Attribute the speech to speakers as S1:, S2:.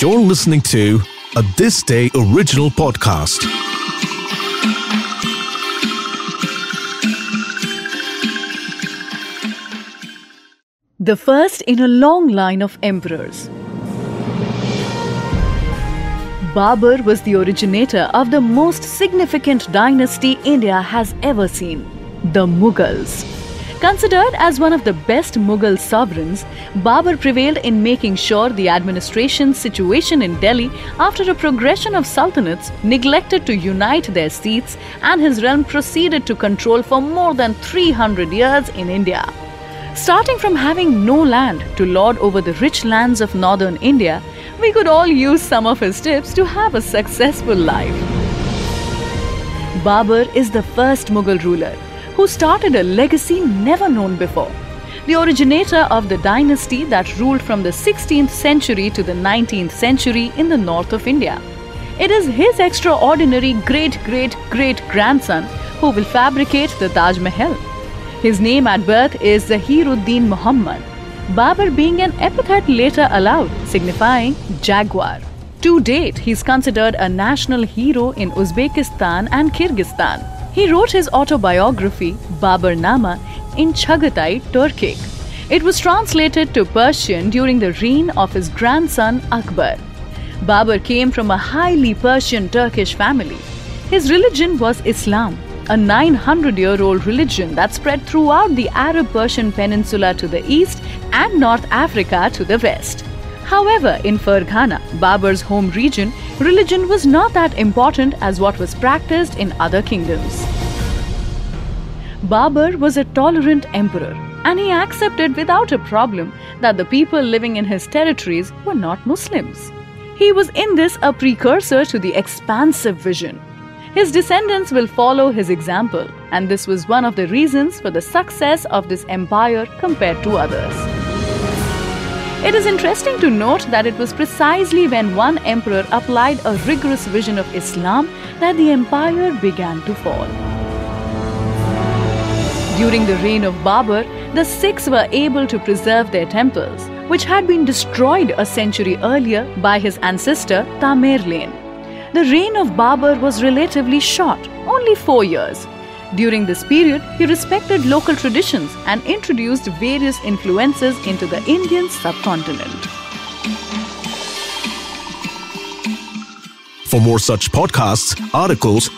S1: You're listening to a This Day original podcast.
S2: The first in a long line of emperors. Babur was the originator of the most significant dynasty India has ever seen, the Mughals. Considered as one of the best Mughal sovereigns, Babur prevailed in making sure the administration's situation in Delhi after a progression of sultanates neglected to unite their seats and his realm proceeded to control for more than 300 years in India. Starting from having no land to lord over the rich lands of northern India, we could all use some of his tips to have a successful life. Babur is the first Mughal ruler who started a legacy never known before. The originator of the dynasty that ruled from the 16th century to the 19th century in the north of India. It is his extraordinary great great great grandson who will fabricate the Taj Mahal. His name at birth is Zahiruddin Muhammad, Babur being an epithet later allowed, signifying jaguar. To date, he is considered a national hero in Uzbekistan and Kyrgyzstan. He wrote his autobiography, Babur Nama, in Chagatai, Turkic. It was translated to Persian during the reign of his grandson Akbar. Babur came from a highly Persian Turkish family. His religion was Islam, a 900 year old religion that spread throughout the Arab Persian Peninsula to the east and North Africa to the west. However, in Ferghana, Babur's home region, religion was not that important as what was practiced in other kingdoms. Babur was a tolerant emperor and he accepted without a problem that the people living in his territories were not Muslims. He was in this a precursor to the expansive vision. His descendants will follow his example, and this was one of the reasons for the success of this empire compared to others. It is interesting to note that it was precisely when one emperor applied a rigorous vision of Islam that the empire began to fall. During the reign of Babur, the Sikhs were able to preserve their temples, which had been destroyed a century earlier by his ancestor Tamerlane. The reign of Babur was relatively short, only four years. During this period, he respected local traditions and introduced various influences into the Indian subcontinent.
S1: For more such podcasts, articles,